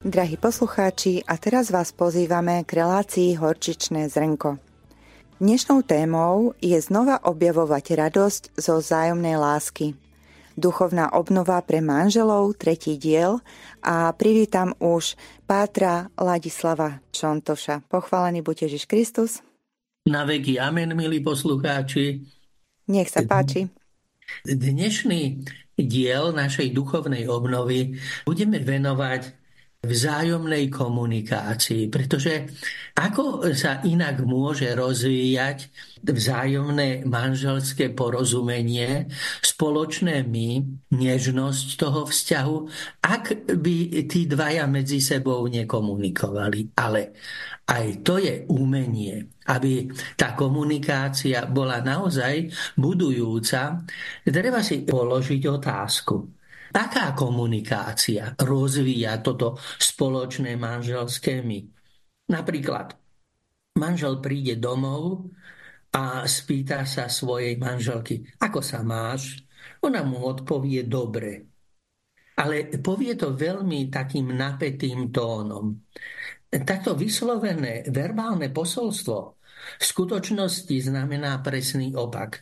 Drahí poslucháči, a teraz vás pozývame k relácii Horčičné zrnko. Dnešnou témou je znova objavovať radosť zo vzájomnej lásky. Duchovná obnova pre manželov, tretí diel a privítam už Pátra Ladislava Čontoša. Pochválený buď Ježiš Kristus. Na veky amen, milí poslucháči. Nech sa páči. Dnešný diel našej duchovnej obnovy budeme venovať vzájomnej komunikácii, pretože ako sa inak môže rozvíjať vzájomné manželské porozumenie, spoločné my, nežnosť toho vzťahu, ak by tí dvaja medzi sebou nekomunikovali. Ale aj to je umenie, aby tá komunikácia bola naozaj budujúca. Treba si položiť otázku Taká komunikácia rozvíja toto spoločné manželské my. Napríklad, manžel príde domov a spýta sa svojej manželky, ako sa máš? Ona mu odpovie dobre. Ale povie to veľmi takým napätým tónom. Takto vyslovené verbálne posolstvo v skutočnosti znamená presný opak.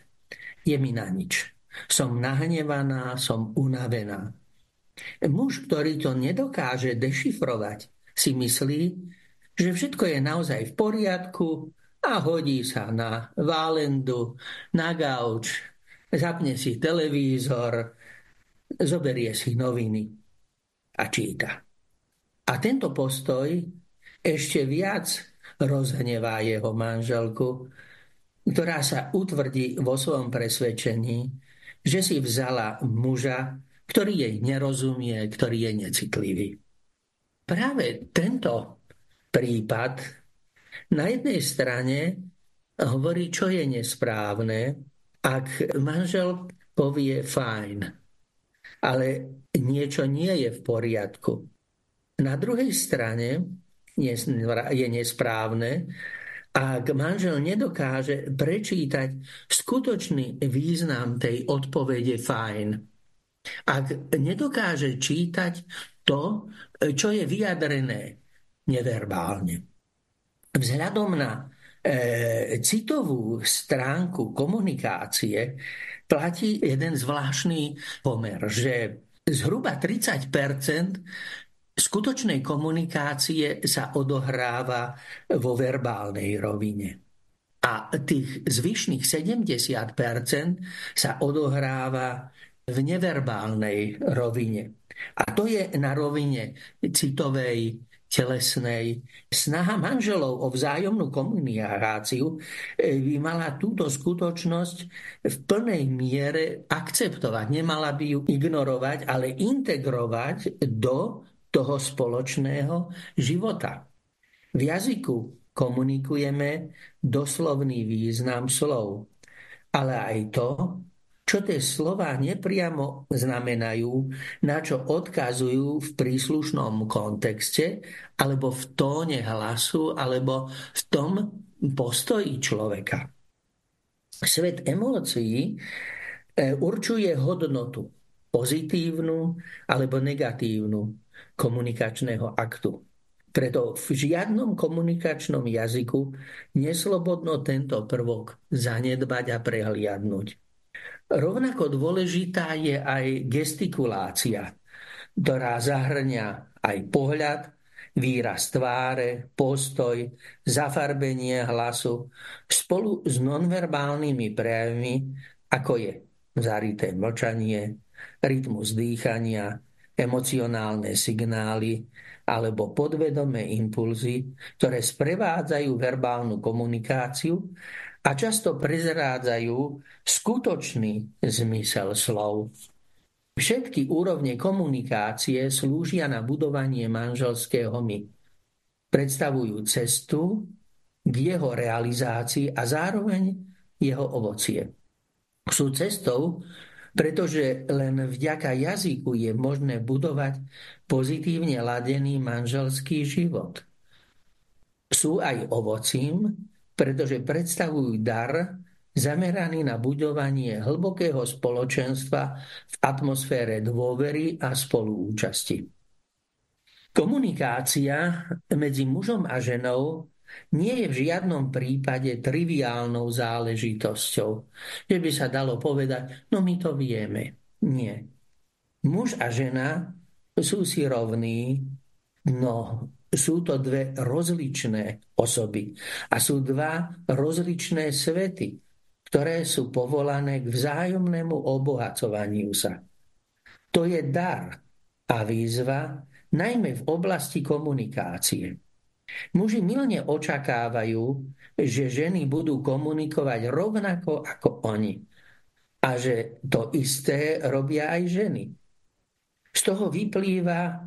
Je mi na nič. Som nahnevaná, som unavená. Muž, ktorý to nedokáže dešifrovať, si myslí, že všetko je naozaj v poriadku a hodí sa na válendu, na gauč, zapne si televízor, zoberie si noviny a číta. A tento postoj ešte viac rozhnevá jeho manželku, ktorá sa utvrdí vo svojom presvedčení, že si vzala muža, ktorý jej nerozumie, ktorý je necitlivý. Práve tento prípad na jednej strane hovorí, čo je nesprávne, ak manžel povie fajn, ale niečo nie je v poriadku. Na druhej strane je nesprávne, ak manžel nedokáže prečítať skutočný význam tej odpovede fajn, ak nedokáže čítať to, čo je vyjadrené neverbálne. Vzhľadom na e, citovú stránku komunikácie platí jeden zvláštny pomer, že zhruba 30 skutočnej komunikácie sa odohráva vo verbálnej rovine. A tých zvyšných 70% sa odohráva v neverbálnej rovine. A to je na rovine citovej, telesnej. Snaha manželov o vzájomnú komunikáciu eh, by mala túto skutočnosť v plnej miere akceptovať. Nemala by ju ignorovať, ale integrovať do toho spoločného života. V jazyku komunikujeme doslovný význam slov, ale aj to, čo tie slova nepriamo znamenajú, na čo odkazujú v príslušnom kontexte, alebo v tóne hlasu, alebo v tom postoji človeka. Svet emócií e, určuje hodnotu, pozitívnu alebo negatívnu komunikačného aktu. Preto v žiadnom komunikačnom jazyku neslobodno tento prvok zanedbať a prehliadnúť. Rovnako dôležitá je aj gestikulácia, ktorá zahrňa aj pohľad, výraz tváre, postoj, zafarbenie hlasu spolu s nonverbálnymi prejavmi, ako je zarité mlčanie, rytmus dýchania, emocionálne signály alebo podvedomé impulzy, ktoré sprevádzajú verbálnu komunikáciu a často prezrádzajú skutočný zmysel slov. Všetky úrovne komunikácie slúžia na budovanie manželského my. Predstavujú cestu k jeho realizácii a zároveň jeho ovocie. Sú cestou, pretože len vďaka jazyku je možné budovať pozitívne ladený manželský život. Sú aj ovocím, pretože predstavujú dar zameraný na budovanie hlbokého spoločenstva v atmosfére dôvery a spoluúčasti. Komunikácia medzi mužom a ženou nie je v žiadnom prípade triviálnou záležitosťou, že by sa dalo povedať, no my to vieme. Nie. Muž a žena sú si rovní, no sú to dve rozličné osoby a sú dva rozličné svety, ktoré sú povolané k vzájomnému obohacovaniu sa. To je dar a výzva, najmä v oblasti komunikácie. Muži milne očakávajú, že ženy budú komunikovať rovnako ako oni a že to isté robia aj ženy. Z toho vyplýva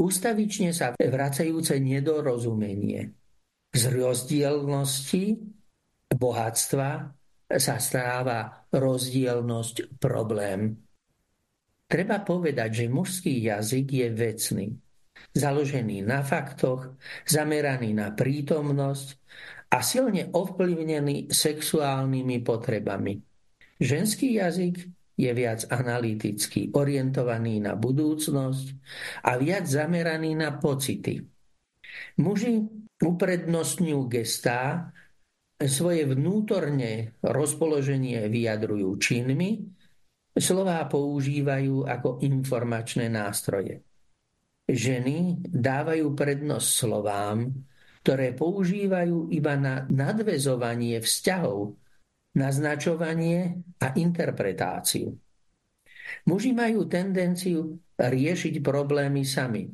ústavične sa vracajúce nedorozumenie. Z rozdielnosti bohatstva sa stáva rozdielnosť problém. Treba povedať, že mužský jazyk je vecný, založený na faktoch, zameraný na prítomnosť a silne ovplyvnený sexuálnymi potrebami. Ženský jazyk je viac analytický, orientovaný na budúcnosť a viac zameraný na pocity. Muži uprednostňujú gestá, svoje vnútorné rozpoloženie vyjadrujú činmi, Slová používajú ako informačné nástroje. Ženy dávajú prednosť slovám, ktoré používajú iba na nadvezovanie vzťahov, naznačovanie a interpretáciu. Muži majú tendenciu riešiť problémy sami.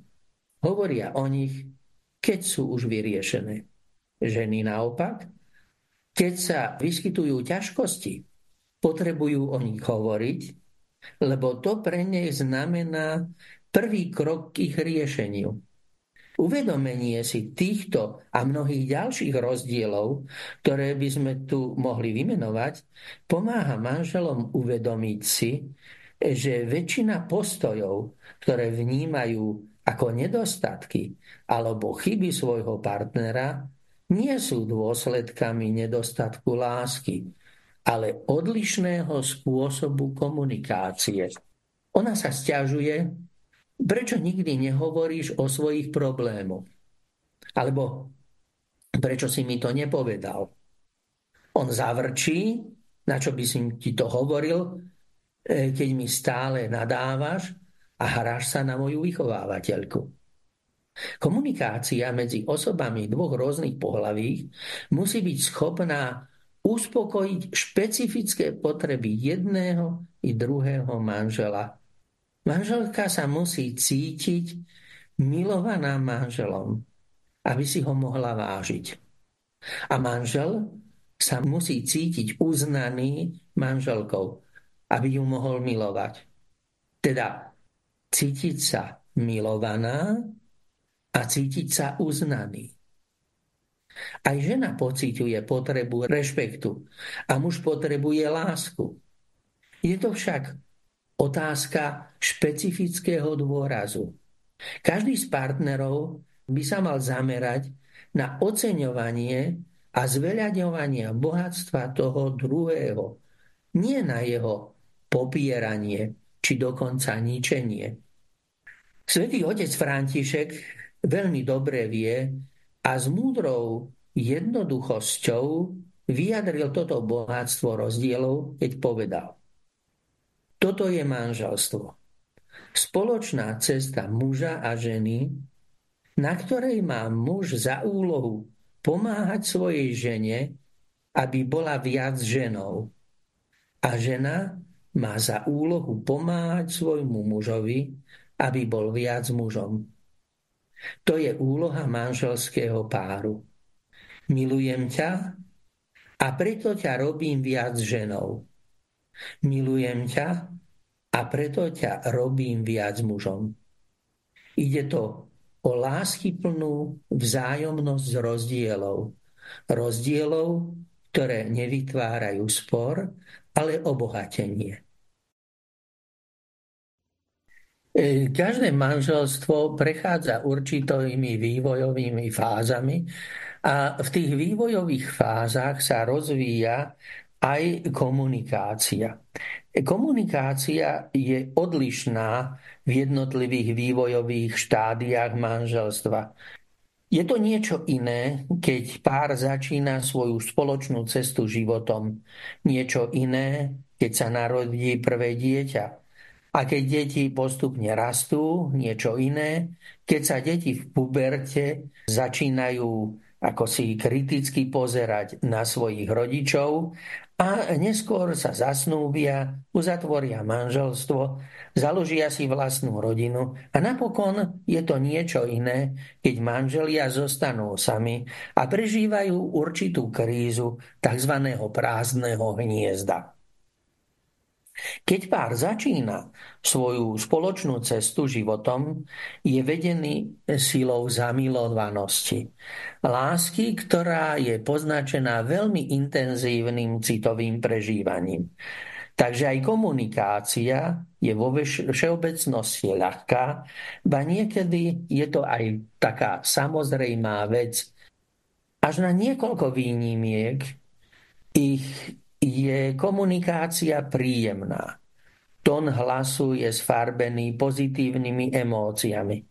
Hovoria o nich, keď sú už vyriešené. Ženy naopak, keď sa vyskytujú ťažkosti, potrebujú o nich hovoriť, lebo to pre nej znamená prvý krok k ich riešeniu. Uvedomenie si týchto a mnohých ďalších rozdielov, ktoré by sme tu mohli vymenovať, pomáha manželom uvedomiť si, že väčšina postojov, ktoré vnímajú ako nedostatky alebo chyby svojho partnera, nie sú dôsledkami nedostatku lásky, ale odlišného spôsobu komunikácie. Ona sa stiažuje, prečo nikdy nehovoríš o svojich problémoch. Alebo prečo si mi to nepovedal. On zavrčí, na čo by si ti to hovoril, e, keď mi stále nadávaš a hráš sa na moju vychovávateľku. Komunikácia medzi osobami dvoch rôznych pohlaví musí byť schopná uspokojiť špecifické potreby jedného i druhého manžela. Manželka sa musí cítiť milovaná manželom, aby si ho mohla vážiť. A manžel sa musí cítiť uznaný manželkou, aby ju mohol milovať. Teda cítiť sa milovaná a cítiť sa uznaný. Aj žena pociťuje potrebu rešpektu a muž potrebuje lásku. Je to však otázka špecifického dôrazu. Každý z partnerov by sa mal zamerať na oceňovanie a zveľaďovanie bohatstva toho druhého, nie na jeho popieranie či dokonca ničenie. Svetý otec František veľmi dobre vie, a s múdrou jednoduchosťou vyjadril toto bohatstvo rozdielov, keď povedal. Toto je manželstvo. Spoločná cesta muža a ženy, na ktorej má muž za úlohu pomáhať svojej žene, aby bola viac ženou. A žena má za úlohu pomáhať svojmu mužovi, aby bol viac mužom. To je úloha manželského páru. Milujem ťa a preto ťa robím viac ženou. Milujem ťa a preto ťa robím viac mužom. Ide to o láskyplnú vzájomnosť rozdielov. Rozdielov, ktoré nevytvárajú spor, ale obohatenie. E, každé manželstvo prechádza určitými vývojovými fázami a v tých vývojových fázach sa rozvíja aj komunikácia. Komunikácia je odlišná v jednotlivých vývojových štádiách manželstva. Je to niečo iné, keď pár začína svoju spoločnú cestu životom. Niečo iné, keď sa narodí prvé dieťa. A keď deti postupne rastú, niečo iné, keď sa deti v puberte začínajú ako si kriticky pozerať na svojich rodičov a neskôr sa zasnúbia, uzatvoria manželstvo, založia si vlastnú rodinu a napokon je to niečo iné, keď manželia zostanú sami a prežívajú určitú krízu tzv. prázdneho hniezda. Keď pár začína svoju spoločnú cestu životom, je vedený silou zamilovanosti. Lásky, ktorá je poznačená veľmi intenzívnym citovým prežívaním. Takže aj komunikácia je vo všeobecnosti ľahká, ba niekedy je to aj taká samozrejmá vec. Až na niekoľko výnimiek ich je komunikácia príjemná. Tón hlasu je sfarbený pozitívnymi emóciami.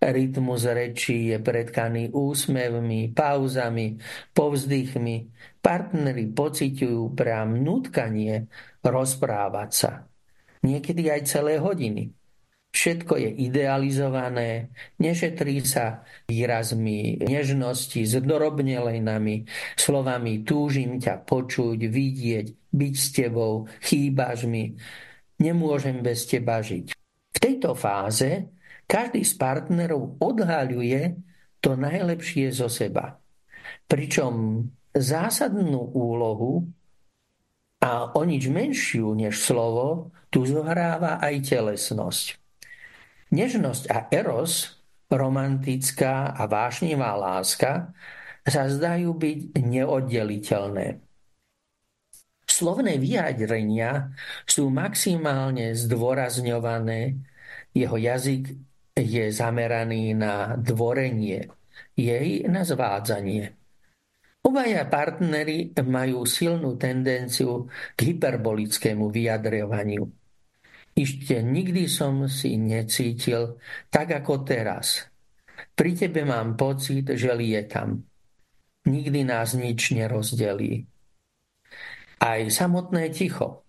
Rytmus rečí je predkaný úsmevmi, pauzami, povzdychmi. Partnery pociťujú priam nutkanie rozprávať sa. Niekedy aj celé hodiny. Všetko je idealizované, nešetrí sa výrazmi nežnosti, zdorobnelenami, slovami túžim ťa počuť, vidieť, byť s tebou, chýbaš mi, nemôžem bez teba žiť. V tejto fáze každý z partnerov odhaľuje to najlepšie zo seba. Pričom zásadnú úlohu a o nič menšiu než slovo tu zohráva aj telesnosť. Nežnosť a eros, romantická a vášnivá láska sa zdajú byť neoddeliteľné. Slovné vyjadrenia sú maximálne zdôrazňované, jeho jazyk je zameraný na dvorenie, jej na zvádzanie. Obaja partnery majú silnú tendenciu k hyperbolickému vyjadrovaniu. Ešte nikdy som si necítil tak ako teraz. Pri tebe mám pocit, že lietam. Nikdy nás nič nerozdelí. Aj samotné ticho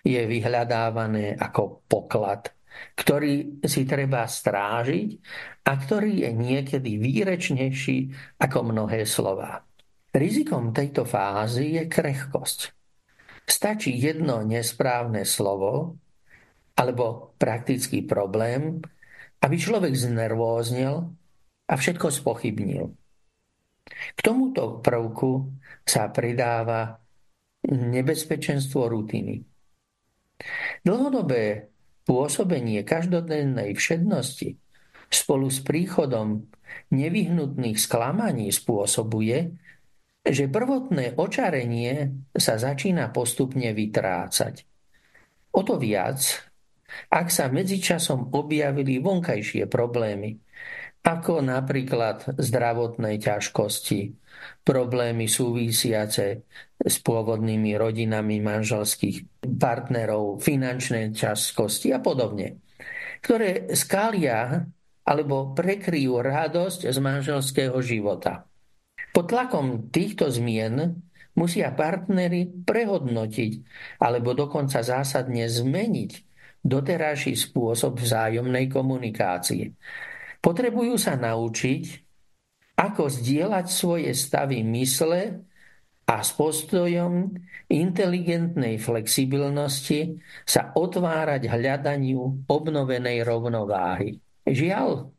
je vyhľadávané ako poklad, ktorý si treba strážiť a ktorý je niekedy výrečnejší ako mnohé slova. Rizikom tejto fázy je krehkosť. Stačí jedno nesprávne slovo alebo praktický problém, aby človek znervóznil a všetko spochybnil. K tomuto prvku sa pridáva nebezpečenstvo rutiny. Dlhodobé pôsobenie každodennej všednosti spolu s príchodom nevyhnutných sklamaní spôsobuje, že prvotné očarenie sa začína postupne vytrácať. O to viac, ak sa medzičasom objavili vonkajšie problémy, ako napríklad zdravotné ťažkosti, problémy súvisiace s pôvodnými rodinami manželských partnerov, finančné ťažkosti a podobne, ktoré skália alebo prekryjú radosť z manželského života. Pod tlakom týchto zmien musia partnery prehodnotiť alebo dokonca zásadne zmeniť doterajší spôsob vzájomnej komunikácie. Potrebujú sa naučiť, ako zdieľať svoje stavy mysle a s postojom inteligentnej flexibilnosti sa otvárať hľadaniu obnovenej rovnováhy. Žiaľ,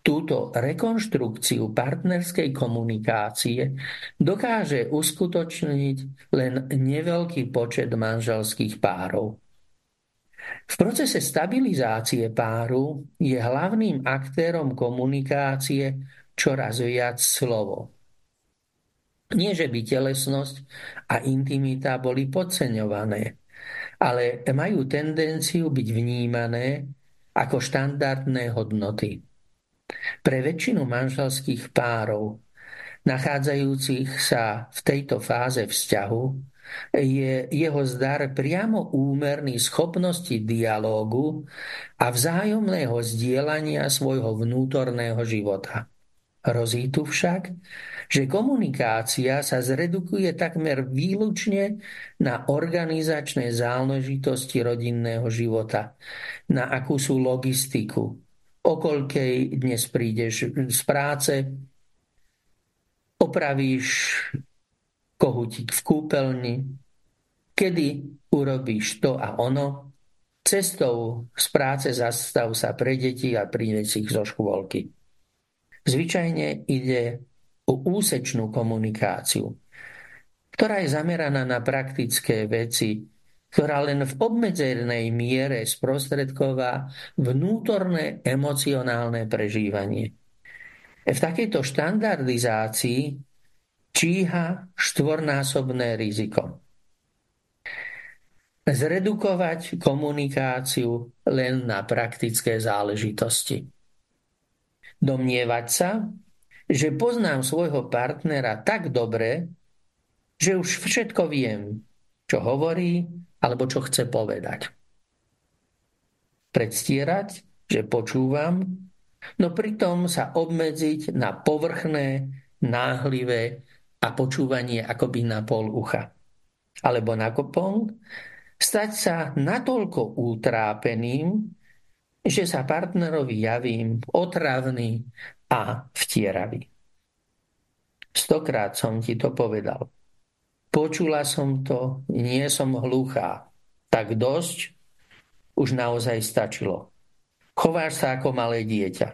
túto rekonštrukciu partnerskej komunikácie dokáže uskutočniť len neveľký počet manželských párov. V procese stabilizácie páru je hlavným aktérom komunikácie čoraz viac slovo. Nie, že by telesnosť a intimita boli podceňované, ale majú tendenciu byť vnímané ako štandardné hodnoty. Pre väčšinu manželských párov, nachádzajúcich sa v tejto fáze vzťahu, je jeho zdar priamo úmerný schopnosti dialógu a vzájomného zdieľania svojho vnútorného života. Hrozí tu však, že komunikácia sa zredukuje takmer výlučne na organizačné záležitosti rodinného života, na akúsú logistiku. Okolkej dnes prídeš z práce, opravíš kohutík v kúpeľni, kedy urobíš to a ono, cestou z práce zastav sa pre deti a prines ich zo škôlky. Zvyčajne ide o úsečnú komunikáciu, ktorá je zameraná na praktické veci, ktorá len v obmedzenej miere sprostredková vnútorné emocionálne prežívanie. V takejto štandardizácii číha štvornásobné riziko. Zredukovať komunikáciu len na praktické záležitosti. Domnievať sa, že poznám svojho partnera tak dobre, že už všetko viem, čo hovorí alebo čo chce povedať. Predstierať, že počúvam, no pritom sa obmedziť na povrchné, náhlivé a počúvanie akoby na pol ucha. Alebo nakopom stať sa natoľko utrápeným, že sa partnerovi javím otravný a vtieravý. Stokrát som ti to povedal. Počula som to, nie som hluchá. Tak dosť, už naozaj stačilo. Chováš sa ako malé dieťa.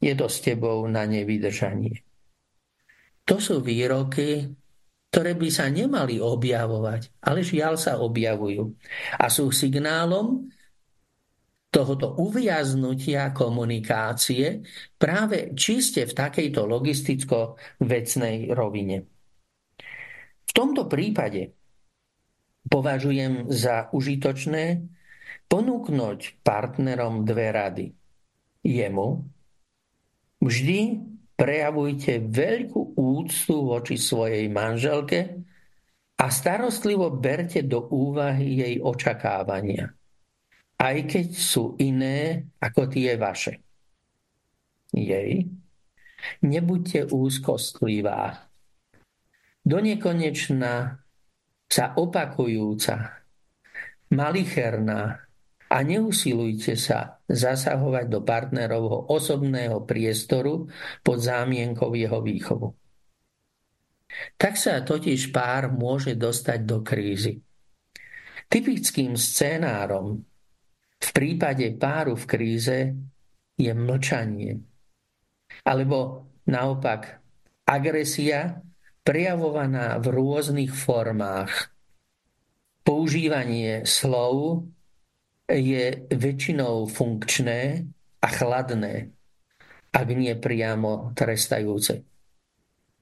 Je to s tebou na nevydržanie. To sú výroky, ktoré by sa nemali objavovať, ale žiaľ sa objavujú. A sú signálom, tohoto uviaznutia komunikácie práve čiste v takejto logisticko-vecnej rovine. V tomto prípade považujem za užitočné ponúknuť partnerom dve rady. Jemu vždy prejavujte veľkú úctu voči svojej manželke a starostlivo berte do úvahy jej očakávania – aj keď sú iné ako tie vaše. Jej, nebuďte úzkostlivá. Do nekonečna sa opakujúca, malicherná a neusilujte sa zasahovať do partnerovho osobného priestoru pod zámienkou jeho výchovu. Tak sa totiž pár môže dostať do krízy. Typickým scénárom v prípade páru v kríze je mlčanie. Alebo naopak agresia prejavovaná v rôznych formách. Používanie slov je väčšinou funkčné a chladné, ak nie priamo trestajúce.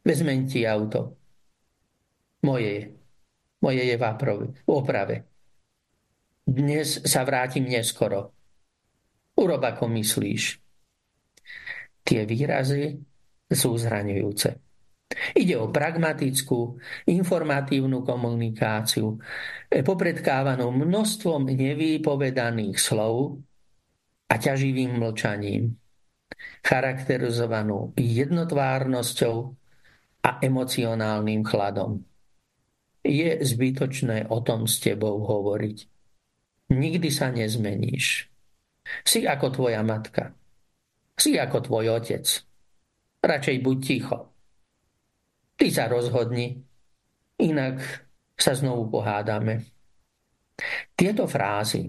Vezmem ti auto. Moje Moje je v oprave. Dnes sa vrátim neskoro. Urob ako myslíš. Tie výrazy sú zraňujúce. Ide o pragmatickú, informatívnu komunikáciu, popredkávanú množstvom nevýpovedaných slov a ťaživým mlčaním, charakterizovanú jednotvárnosťou a emocionálnym chladom. Je zbytočné o tom s tebou hovoriť. Nikdy sa nezmeníš. Si ako tvoja matka. Si ako tvoj otec. Radšej buď ticho. Ty sa rozhodni, inak sa znovu pohádame. Tieto frázy,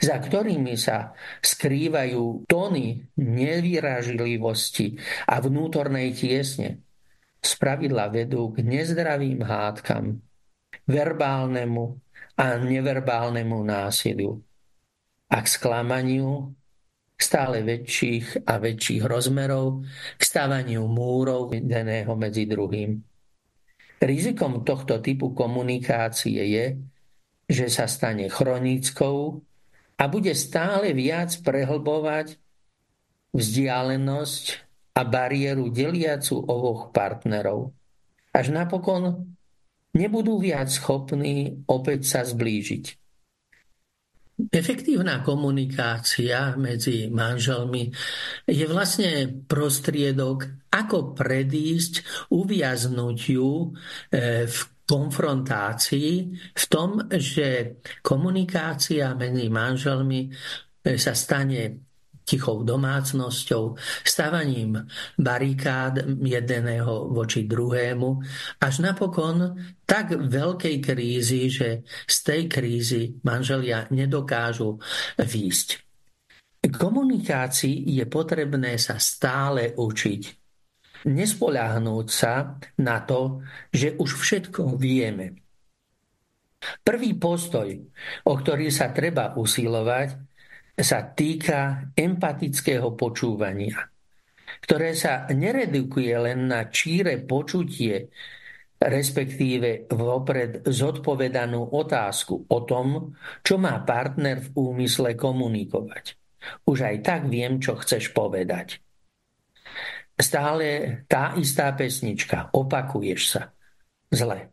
za ktorými sa skrývajú tóny nevyražlivosti a vnútornej tiesne, spravidla vedú k nezdravým hádkam, verbálnemu a neverbálnemu násiliu a k sklamaniu stále väčších a väčších rozmerov, k stavaniu múrov jedného medzi druhým. Rizikom tohto typu komunikácie je, že sa stane chronickou a bude stále viac prehlbovať vzdialenosť a bariéru deliacu ovoch partnerov. Až napokon nebudú viac schopní opäť sa zblížiť. Efektívna komunikácia medzi manželmi je vlastne prostriedok, ako predísť uviaznutiu e, v konfrontácii v tom, že komunikácia medzi manželmi e, sa stane tichou domácnosťou, stavaním barikád jedného voči druhému, až napokon tak veľkej krízy, že z tej krízy manželia nedokážu výjsť. Komunikácii je potrebné sa stále učiť. Nespoľahnúť sa na to, že už všetko vieme. Prvý postoj, o ktorý sa treba usilovať, sa týka empatického počúvania, ktoré sa neredukuje len na číre počutie, respektíve vopred zodpovedanú otázku o tom, čo má partner v úmysle komunikovať. Už aj tak viem, čo chceš povedať. Stále tá istá pesnička, opakuješ sa. Zle.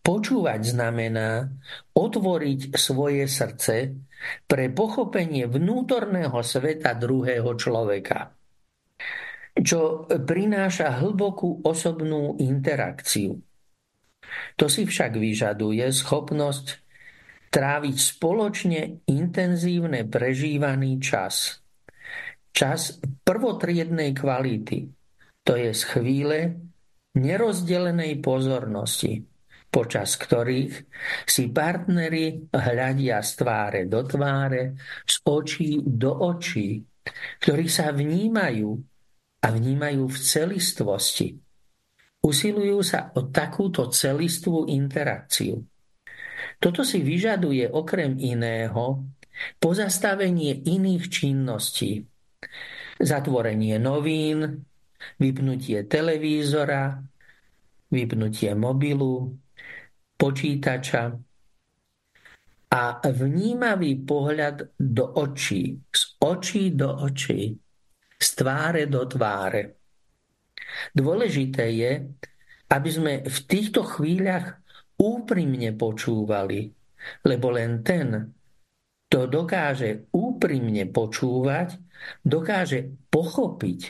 Počúvať znamená otvoriť svoje srdce pre pochopenie vnútorného sveta druhého človeka, čo prináša hlbokú osobnú interakciu. To si však vyžaduje schopnosť tráviť spoločne intenzívne prežívaný čas. Čas prvotriednej kvality, to je z chvíle nerozdelenej pozornosti, počas ktorých si partnery hľadia z tváre do tváre, z očí do očí, ktorí sa vnímajú a vnímajú v celistvosti. Usilujú sa o takúto celistvú interakciu. Toto si vyžaduje okrem iného pozastavenie iných činností. Zatvorenie novín, vypnutie televízora, vypnutie mobilu, počítača a vnímavý pohľad do očí, z očí do očí, z tváre do tváre. Dôležité je, aby sme v týchto chvíľach úprimne počúvali, lebo len ten, kto dokáže úprimne počúvať, dokáže pochopiť,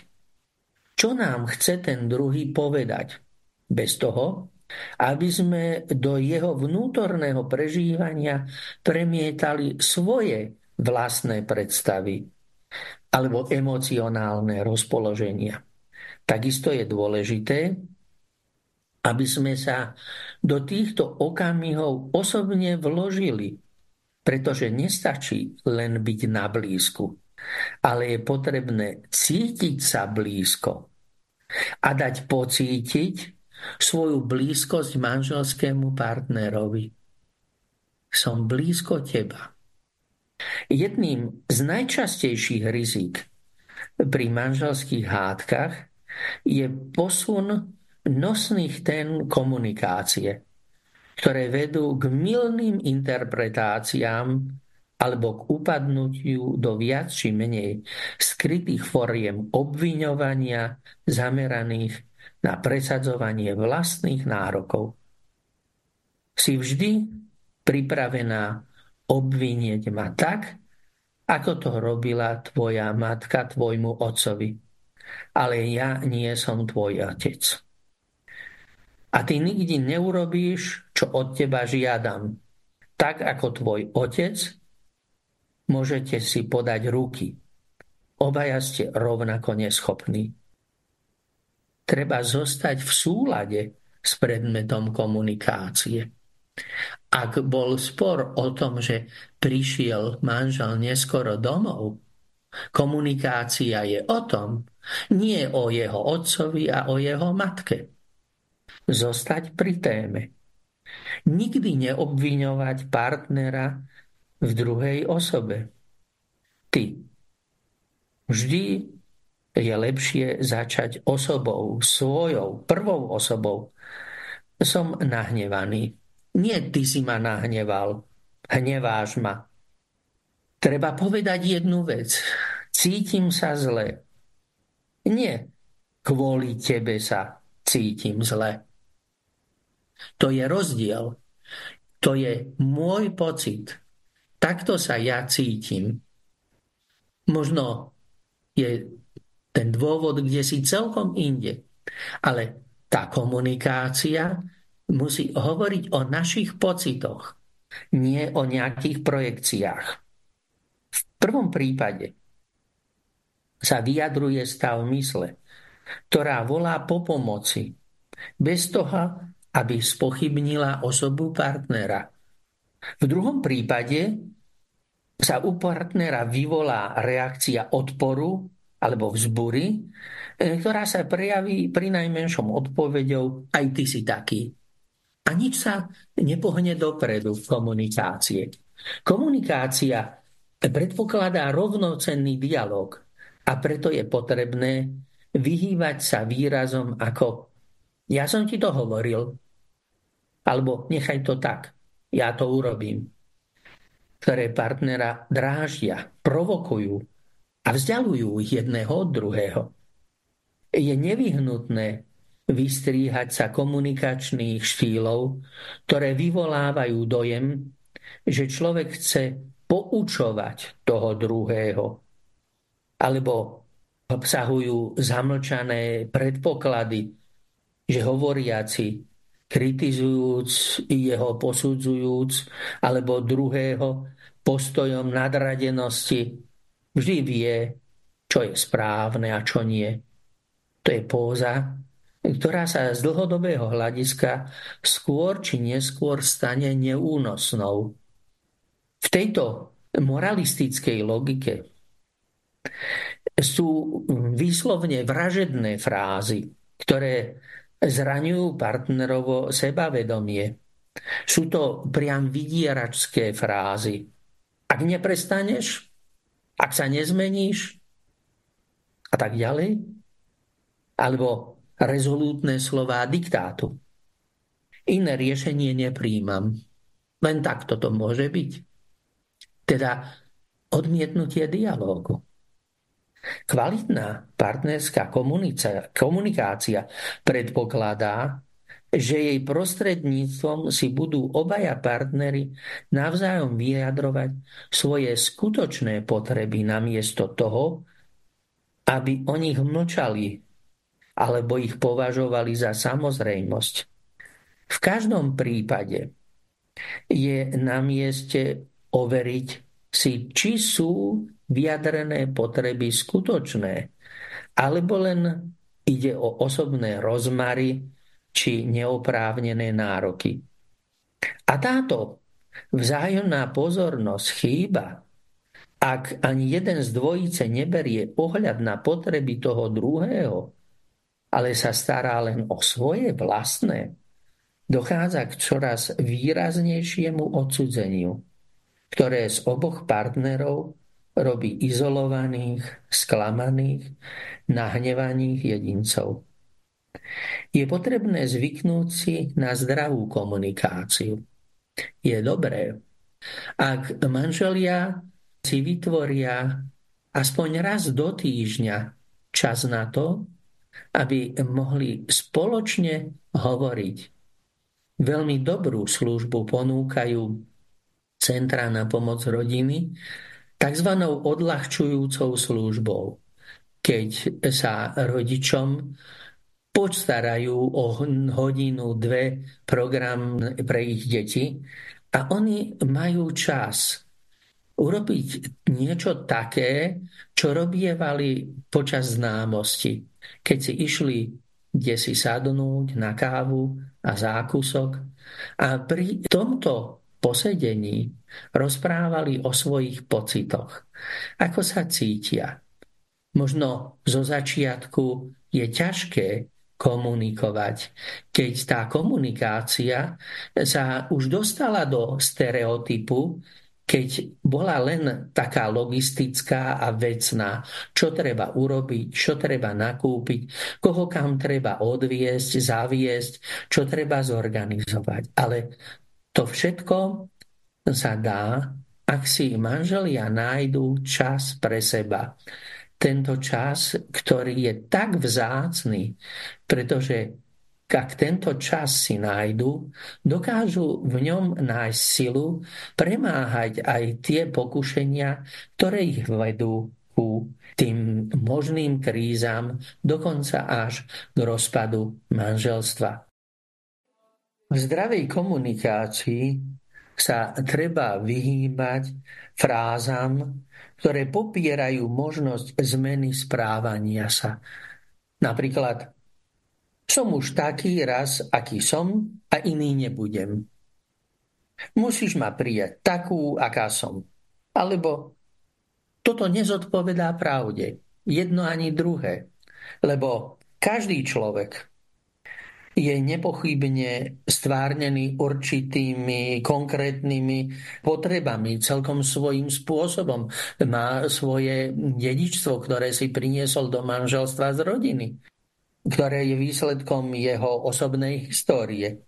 čo nám chce ten druhý povedať. Bez toho, aby sme do jeho vnútorného prežívania premietali svoje vlastné predstavy alebo emocionálne rozpoloženia. Takisto je dôležité, aby sme sa do týchto okamihov osobne vložili, pretože nestačí len byť na blízku, ale je potrebné cítiť sa blízko a dať pocítiť, svoju blízkosť manželskému partnerovi. Som blízko teba. Jedným z najčastejších rizik pri manželských hádkach je posun nosných ten komunikácie, ktoré vedú k milným interpretáciám alebo k upadnutiu do viac či menej skrytých foriem obviňovania zameraných na presadzovanie vlastných nárokov. Si vždy pripravená obvinieť ma tak, ako to robila tvoja matka tvojmu otcovi. Ale ja nie som tvoj otec. A ty nikdy neurobíš, čo od teba žiadam. Tak ako tvoj otec, môžete si podať ruky. Obaja ste rovnako neschopní treba zostať v súlade s predmetom komunikácie. Ak bol spor o tom, že prišiel manžel neskoro domov, komunikácia je o tom, nie o jeho otcovi a o jeho matke. Zostať pri téme. Nikdy neobviňovať partnera v druhej osobe. Ty. Vždy je lepšie začať osobou, svojou, prvou osobou. Som nahnevaný. Nie ty si ma nahneval. Hneváš ma. Treba povedať jednu vec. Cítim sa zle. Nie kvôli tebe sa cítim zle. To je rozdiel. To je môj pocit. Takto sa ja cítim. Možno je ten dôvod, kde si celkom inde. Ale tá komunikácia musí hovoriť o našich pocitoch, nie o nejakých projekciách. V prvom prípade sa vyjadruje stav mysle, ktorá volá po pomoci, bez toho, aby spochybnila osobu partnera. V druhom prípade sa u partnera vyvolá reakcia odporu alebo vzbury, e, ktorá sa prejaví pri najmenšom odpovedou aj ty si taký. A nič sa nepohne dopredu v komunikácie. Komunikácia predpokladá rovnocenný dialog a preto je potrebné vyhývať sa výrazom ako ja som ti to hovoril, alebo nechaj to tak, ja to urobím. Ktoré partnera dráždia, provokujú a vzdialujú ich jedného od druhého. Je nevyhnutné vystríhať sa komunikačných štýlov, ktoré vyvolávajú dojem, že človek chce poučovať toho druhého, alebo obsahujú zamlčané predpoklady, že hovoriaci kritizujúc jeho, posudzujúc, alebo druhého postojom nadradenosti, vždy vie, čo je správne a čo nie. To je póza, ktorá sa z dlhodobého hľadiska skôr či neskôr stane neúnosnou. V tejto moralistickej logike sú výslovne vražedné frázy, ktoré zraňujú partnerovo sebavedomie. Sú to priam vydieračské frázy. Ak neprestaneš, ak sa nezmeníš a tak ďalej, alebo rezolútne slová diktátu. Iné riešenie nepríjmam. Len takto to môže byť. Teda odmietnutie dialógu. Kvalitná partnerská komunikácia predpokladá, že jej prostredníctvom si budú obaja partnery navzájom vyjadrovať svoje skutočné potreby namiesto toho, aby o nich mlčali alebo ich považovali za samozrejmosť. V každom prípade je na mieste overiť si, či sú vyjadrené potreby skutočné, alebo len ide o osobné rozmary či neoprávnené nároky. A táto vzájomná pozornosť chýba, ak ani jeden z dvojice neberie pohľad na potreby toho druhého, ale sa stará len o svoje vlastné, dochádza k čoraz výraznejšiemu odsudzeniu, ktoré z oboch partnerov robí izolovaných, sklamaných, nahnevaných jedincov. Je potrebné zvyknúť si na zdravú komunikáciu. Je dobré, ak manželia si vytvoria aspoň raz do týždňa čas na to, aby mohli spoločne hovoriť. Veľmi dobrú službu ponúkajú Centra na pomoc rodiny, tzv. odľahčujúcou službou. Keď sa rodičom postarajú o hodinu, dve program pre ich deti a oni majú čas urobiť niečo také, čo robievali počas známosti. Keď si išli kde si sadnúť na kávu a zákusok a pri tomto posedení rozprávali o svojich pocitoch, ako sa cítia. Možno zo začiatku je ťažké komunikovať, keď tá komunikácia sa už dostala do stereotypu, keď bola len taká logistická a vecná, čo treba urobiť, čo treba nakúpiť, koho kam treba odviesť, zaviesť, čo treba zorganizovať. Ale to všetko sa dá, ak si manželia nájdú čas pre seba. Tento čas, ktorý je tak vzácný, pretože ak tento čas si nájdu, dokážu v ňom nájsť silu premáhať aj tie pokušenia, ktoré ich vedú ku tým možným krízam, dokonca až k rozpadu manželstva. V zdravej komunikácii sa treba vyhýbať frázam, ktoré popierajú možnosť zmeny správania sa. Napríklad, som už taký raz, aký som a iný nebudem. Musíš ma prijať takú, aká som. Alebo toto nezodpovedá pravde. Jedno ani druhé. Lebo každý človek je nepochybne stvárnený určitými konkrétnymi potrebami, celkom svojím spôsobom. Má svoje dedičstvo, ktoré si priniesol do manželstva z rodiny, ktoré je výsledkom jeho osobnej histórie,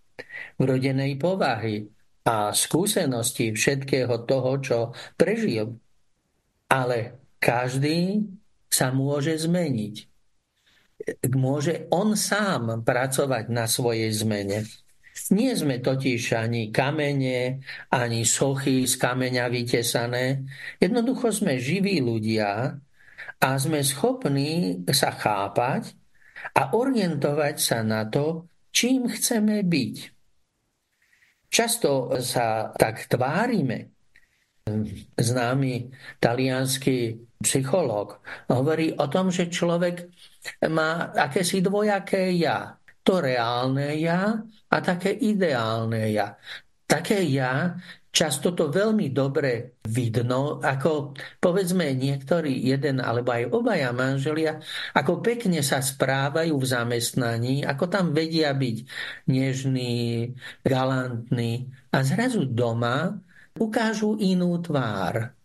vrodenej povahy a skúsenosti všetkého toho, čo prežil. Ale každý sa môže zmeniť môže on sám pracovať na svojej zmene. Nie sme totiž ani kamene, ani sochy z kameňa vytesané. Jednoducho sme živí ľudia a sme schopní sa chápať a orientovať sa na to, čím chceme byť. Často sa tak tvárime, známy talianský psychológ hovorí o tom, že človek má akési dvojaké ja. To reálne ja a také ideálne ja. Také ja, často to veľmi dobre vidno, ako povedzme niektorí jeden alebo aj obaja manželia, ako pekne sa správajú v zamestnaní, ako tam vedia byť nežný, galantný a zrazu doma ukážu inú tvár.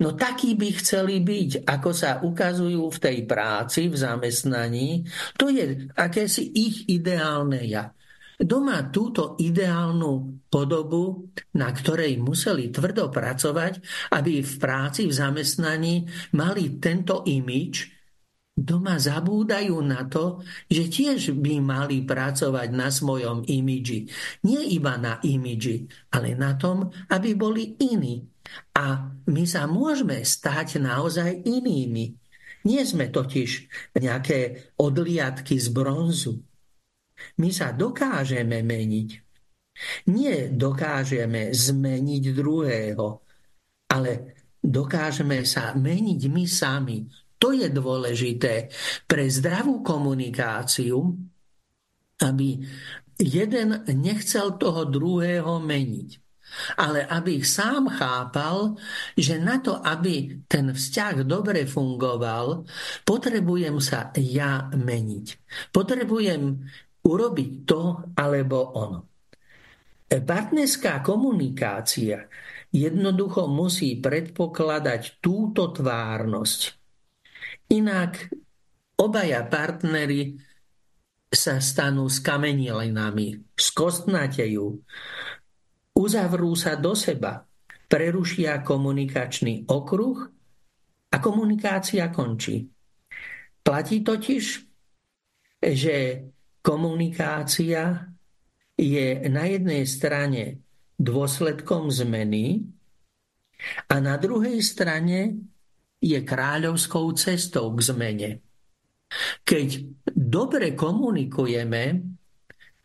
No takí by chceli byť, ako sa ukazujú v tej práci, v zamestnaní. To je akési ich ideálne ja. Doma túto ideálnu podobu, na ktorej museli tvrdo pracovať, aby v práci, v zamestnaní mali tento imič, doma zabúdajú na to, že tiež by mali pracovať na svojom imidži. Nie iba na imidži, ale na tom, aby boli iní. A my sa môžeme stať naozaj inými. Nie sme totiž nejaké odliadky z bronzu. My sa dokážeme meniť. Nie dokážeme zmeniť druhého, ale dokážeme sa meniť my sami to je dôležité pre zdravú komunikáciu, aby jeden nechcel toho druhého meniť ale aby sám chápal, že na to, aby ten vzťah dobre fungoval, potrebujem sa ja meniť. Potrebujem urobiť to alebo ono. Partnerská komunikácia jednoducho musí predpokladať túto tvárnosť. Inak obaja partnery sa stanú skamenielinami, skostnatejú, uzavrú sa do seba, prerušia komunikačný okruh a komunikácia končí. Platí totiž, že komunikácia je na jednej strane dôsledkom zmeny a na druhej strane je kráľovskou cestou k zmene. Keď dobre komunikujeme,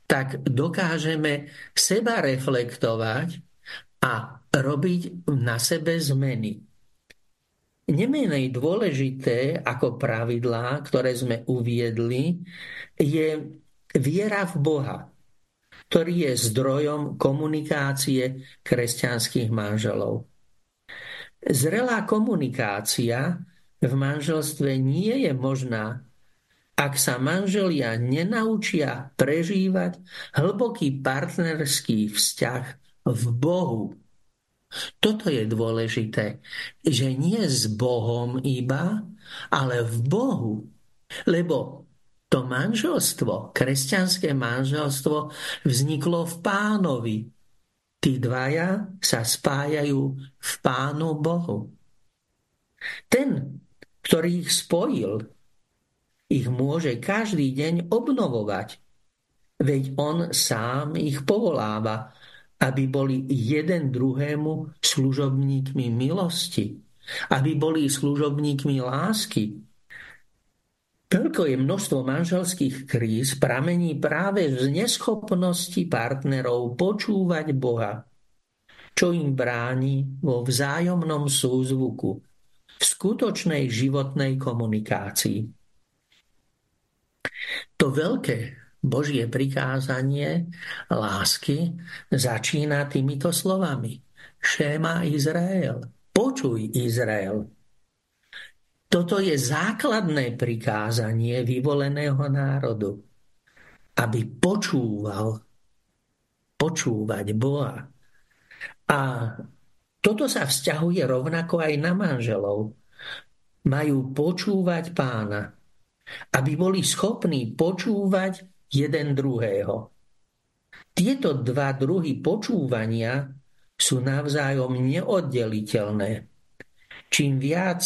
tak dokážeme seba reflektovať a robiť na sebe zmeny. Nemenej dôležité ako pravidlá, ktoré sme uviedli, je viera v Boha, ktorý je zdrojom komunikácie kresťanských manželov. Zrelá komunikácia v manželstve nie je možná, ak sa manželia nenaučia prežívať hlboký partnerský vzťah v Bohu. Toto je dôležité, že nie s Bohom iba, ale v Bohu. Lebo to manželstvo, kresťanské manželstvo vzniklo v pánovi, Tí dvaja sa spájajú v Pánu Bohu. Ten, ktorý ich spojil, ich môže každý deň obnovovať. Veď on sám ich povoláva, aby boli jeden druhému služobníkmi milosti, aby boli služobníkmi lásky. Toľko je množstvo manželských kríz pramení práve z neschopnosti partnerov počúvať Boha, čo im bráni vo vzájomnom súzvuku, v skutočnej životnej komunikácii. To veľké Božie prikázanie lásky začína týmito slovami. Šéma Izrael. Počuj Izrael. Toto je základné prikázanie vyvoleného národu, aby počúval, počúvať Boha. A toto sa vzťahuje rovnako aj na manželov. Majú počúvať pána, aby boli schopní počúvať jeden druhého. Tieto dva druhy počúvania sú navzájom neoddeliteľné. Čím viac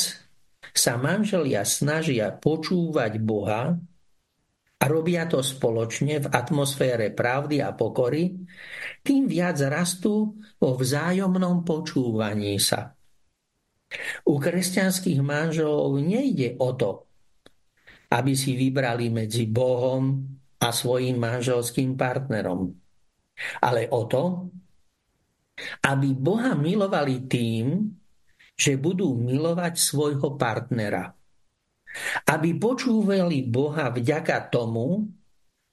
sa manželia snažia počúvať Boha a robia to spoločne v atmosfére pravdy a pokory, tým viac rastú vo vzájomnom počúvaní sa. U kresťanských manželov nejde o to, aby si vybrali medzi Bohom a svojim manželským partnerom. Ale o to, aby Boha milovali tým, že budú milovať svojho partnera. Aby počúvali Boha vďaka tomu,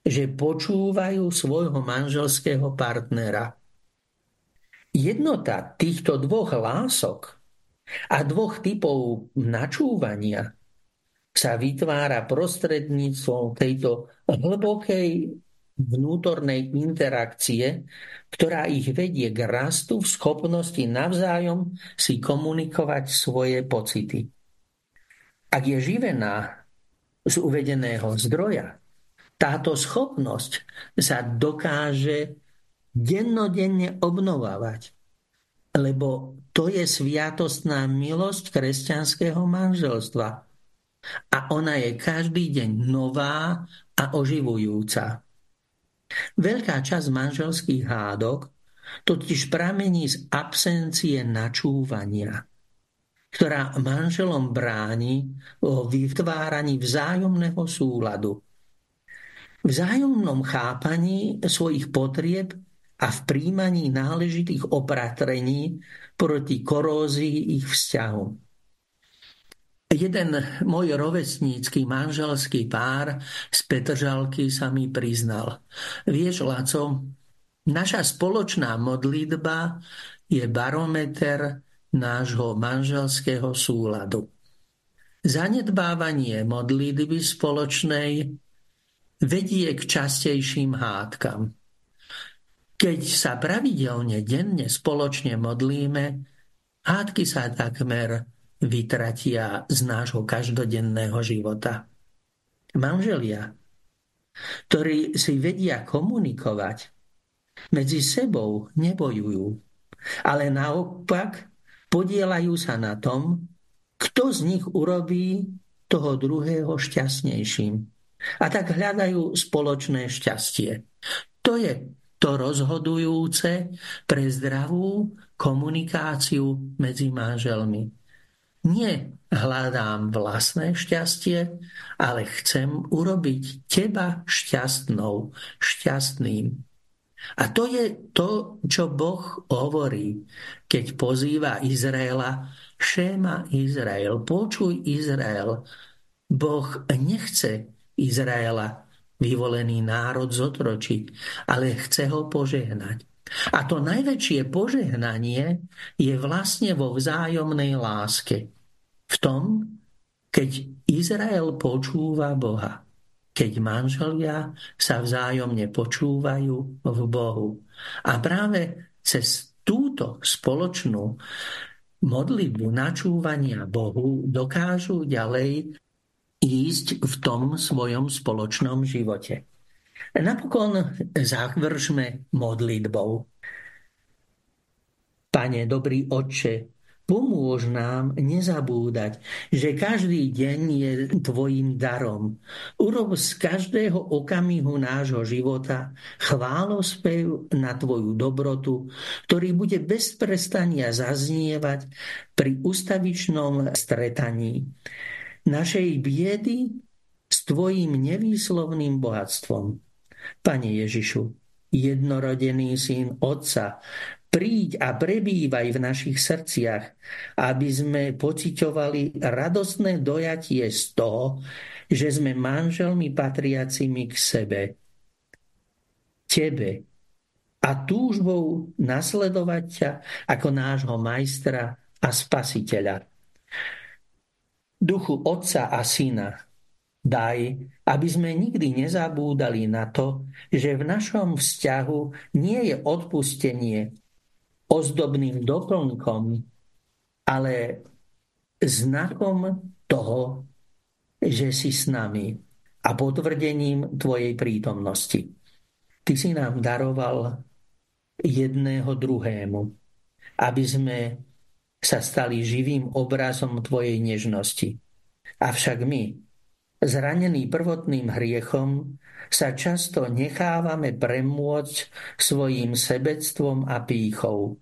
že počúvajú svojho manželského partnera. Jednota týchto dvoch lások a dvoch typov načúvania sa vytvára prostredníctvom tejto hlbokej vnútornej interakcie, ktorá ich vedie k rastu v schopnosti navzájom si komunikovať svoje pocity. Ak je živená z uvedeného zdroja, táto schopnosť sa dokáže dennodenne obnovávať, lebo to je sviatostná milosť kresťanského manželstva – a ona je každý deň nová a oživujúca. Veľká časť manželských hádok totiž pramení z absencie načúvania, ktorá manželom bráni o vytváraní vzájomného súladu. V vzájomnom chápaní svojich potrieb a v príjmaní náležitých opatrení proti korózii ich vzťahov. Jeden môj rovesnícky manželský pár z Petržalky sa mi priznal. Vieš, Laco, naša spoločná modlitba je barometer nášho manželského súladu. Zanedbávanie modlitby spoločnej vedie k častejším hádkam. Keď sa pravidelne denne spoločne modlíme, hádky sa takmer vytratia z nášho každodenného života. Manželia, ktorí si vedia komunikovať, medzi sebou nebojujú, ale naopak podielajú sa na tom, kto z nich urobí toho druhého šťastnejším. A tak hľadajú spoločné šťastie. To je to rozhodujúce pre zdravú komunikáciu medzi manželmi. Nie hľadám vlastné šťastie, ale chcem urobiť teba šťastnou, šťastným. A to je to, čo Boh hovorí, keď pozýva Izraela, Šéma Izrael, počuj Izrael. Boh nechce Izraela, vyvolený národ, zotročiť, ale chce ho požehnať. A to najväčšie požehnanie je vlastne vo vzájomnej láske v tom, keď Izrael počúva Boha, keď manželia sa vzájomne počúvajú v Bohu. A práve cez túto spoločnú modlitbu načúvania Bohu dokážu ďalej ísť v tom svojom spoločnom živote. Napokon završme modlitbou. Pane, dobrý Otče, Pomôž nám nezabúdať, že každý deň je tvojim darom. Urob z každého okamihu nášho života chválospev na tvoju dobrotu, ktorý bude bez prestania zaznievať pri ustavičnom stretaní našej biedy s tvojim nevýslovným bohatstvom. Pane Ježišu, jednorodený syn Otca, príď a prebývaj v našich srdciach, aby sme pociťovali radostné dojatie z toho, že sme manželmi patriacimi k sebe, tebe a túžbou nasledovať ťa ako nášho majstra a spasiteľa. Duchu Otca a Syna, daj, aby sme nikdy nezabúdali na to, že v našom vzťahu nie je odpustenie ozdobným doplnkom, ale znakom toho, že si s nami a potvrdením Tvojej prítomnosti. Ty si nám daroval jedného druhému, aby sme sa stali živým obrazom Tvojej nežnosti. Avšak my, zranení prvotným hriechom, sa často nechávame premôcť svojim sebectvom a pýchou.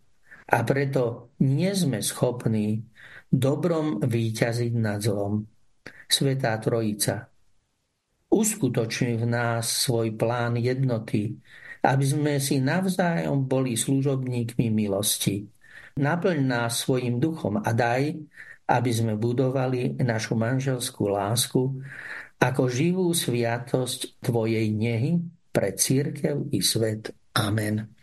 A preto nie sme schopní dobrom výťaziť nad zlom. Svetá Trojica, uskutočni v nás svoj plán jednoty, aby sme si navzájom boli služobníkmi milosti. Naplň nás svojim duchom a daj, aby sme budovali našu manželskú lásku ako živú sviatosť Tvojej nehy pre církev i svet. Amen.